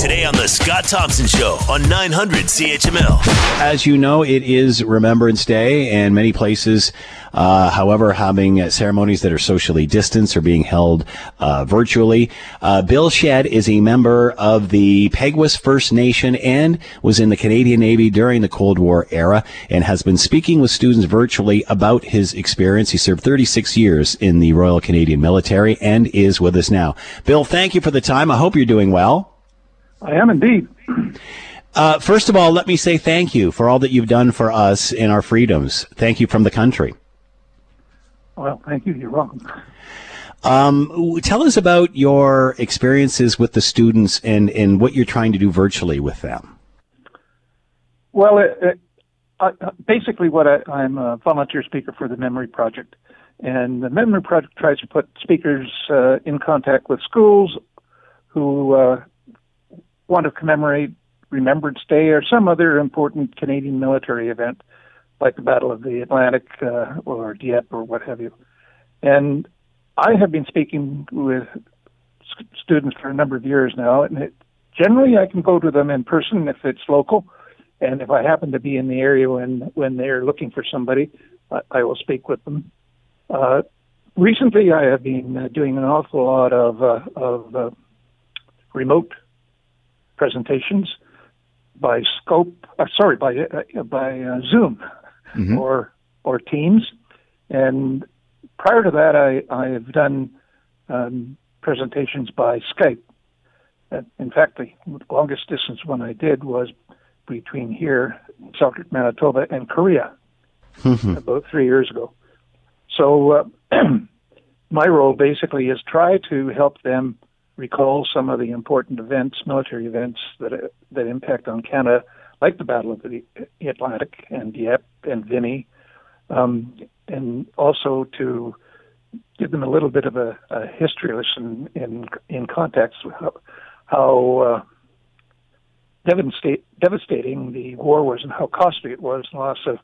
Today on The Scott Thompson Show on 900 CHML. As you know, it is Remembrance Day, and many places, uh, however, having uh, ceremonies that are socially distanced are being held uh, virtually. Uh, Bill Shead is a member of the Peguis First Nation and was in the Canadian Navy during the Cold War era and has been speaking with students virtually about his experience. He served 36 years in the Royal Canadian Military and is with us now. Bill, thank you for the time. I hope you're doing well. I am indeed. Uh, first of all, let me say thank you for all that you've done for us in our freedoms. Thank you from the country. Well, thank you. You're welcome. Um, tell us about your experiences with the students and, and what you're trying to do virtually with them. Well, it, it, uh, basically, what I, am a volunteer speaker for the Memory Project, and the Memory Project tries to put speakers uh, in contact with schools who uh, want to commemorate Remembrance Day or some other important Canadian military event, like the Battle of the Atlantic uh, or Dieppe or what have you. And I have been speaking with students for a number of years now, and it, generally I can go to them in person if it's local, and if I happen to be in the area when when they're looking for somebody, I, I will speak with them. Uh, recently, I have been uh, doing an awful lot of uh, of uh, remote presentations by Scope, uh, sorry, by uh, by uh, Zoom mm-hmm. or or Teams. And prior to that, I I have done um, presentations by Skype. Uh, in fact, the longest distance one I did was between here, Selkirk, Manitoba, and Korea, mm-hmm. about three years ago. So uh, my role basically is try to help them recall some of the important events, military events that that impact on Canada, like the Battle of the Atlantic and Dieppe and Vimy, um, and also to give them a little bit of a, a history lesson in in context how, how uh, devastate, devastating the war was and how costly it was, the loss of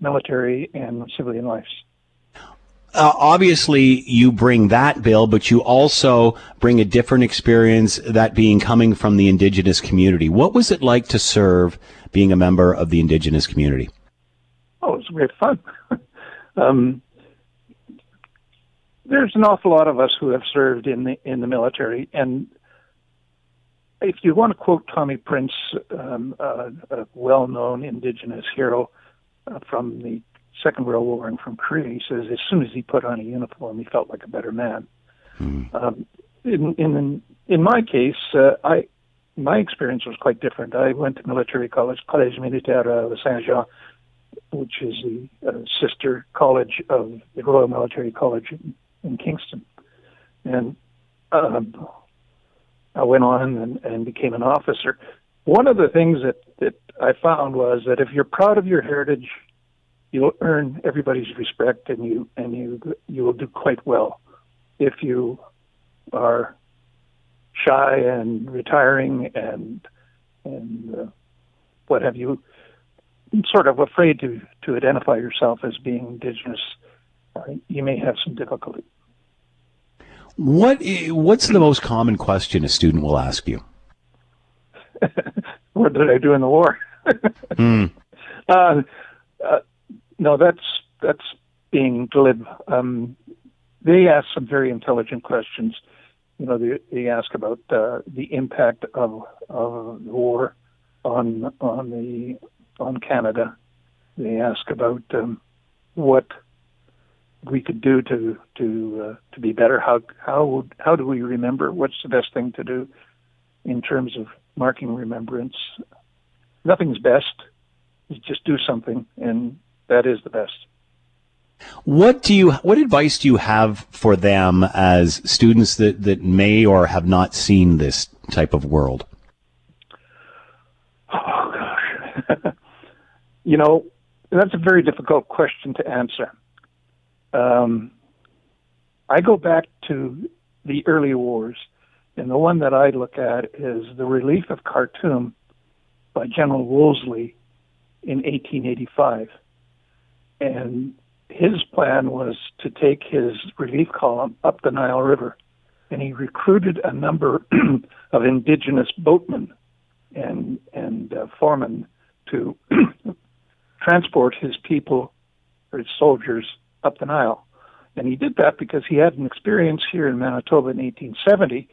military and civilian lives uh, obviously you bring that bill, but you also bring a different experience, that being coming from the indigenous community. What was it like to serve being a member of the indigenous community? Oh, it was great fun. um, there's an awful lot of us who have served in the in the military, and if you want to quote Tommy Prince, um, uh, a well-known indigenous hero uh, from the Second World War and from Korea, he says as soon as he put on a uniform, he felt like a better man. Mm. Um, in, in in my case, uh, I my experience was quite different. I went to military college, Collège Militaire de Saint Jean, which is the uh, sister college of the Royal Military College in, in Kingston, and um, I went on and, and became an officer. One of the things that that I found was that if you're proud of your heritage you'll earn everybody's respect and you and you you will do quite well. If you are shy and retiring and and uh, what have you sort of afraid to to identify yourself as being indigenous uh, you may have some difficulty. What what's the most common question a student will ask you? What did i do in the war? Mm. uh, no, that's that's being glib. Um, they ask some very intelligent questions. You know, they, they ask about uh, the impact of of the war on on the on Canada. They ask about um, what we could do to to uh, to be better. How how how do we remember? What's the best thing to do in terms of marking remembrance? Nothing's best. just do something, and that is the best. What do you? What advice do you have for them as students that, that may or have not seen this type of world? Oh gosh, you know that's a very difficult question to answer. Um, I go back to the early wars, and the one that I look at is the relief of Khartoum by General Wolseley in 1885 and his plan was to take his relief column up the Nile River and he recruited a number of indigenous boatmen and and uh, foremen to transport his people or his soldiers up the Nile. And he did that because he had an experience here in Manitoba in 1870,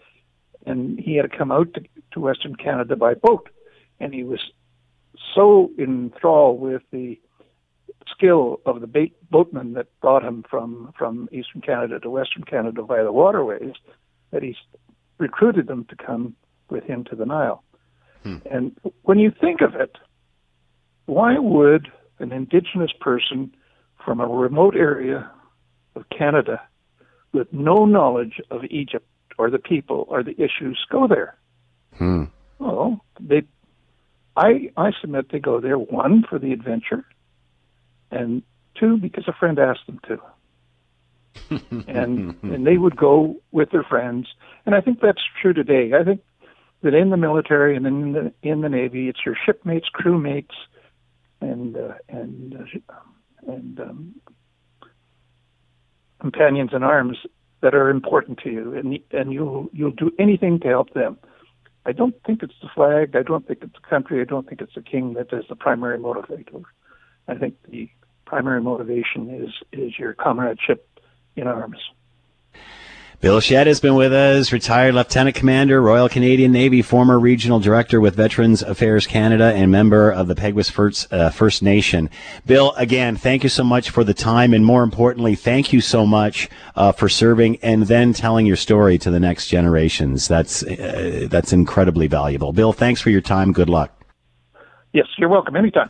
and he had come out to, to Western Canada by boat. And he was so enthralled with the skill of the bait, boatmen that brought him from, from Eastern Canada to Western Canada via the waterways that he recruited them to come with him to the Nile. Hmm. And when you think of it, why would an indigenous person from a remote area of Canada with no knowledge of Egypt or the people or the issues go there? Hmm. Well, they, I, I submit they go there one for the adventure, and two because a friend asked them to. and and they would go with their friends, and I think that's true today. I think that in the military and in the in the navy, it's your shipmates, crewmates, and uh, and uh, and um, companions in arms that are important to you, and and you'll you'll do anything to help them. I don't think it's the flag. I don't think it's the country. I don't think it's the king that is the primary motivator. I think the primary motivation is is your comradeship in arms. Bill Shead has been with us, retired Lieutenant Commander, Royal Canadian Navy, former Regional Director with Veterans Affairs Canada, and member of the Peguis First, uh, First Nation. Bill, again, thank you so much for the time, and more importantly, thank you so much uh, for serving and then telling your story to the next generations. That's uh, that's incredibly valuable. Bill, thanks for your time. Good luck. Yes, you're welcome. Anytime.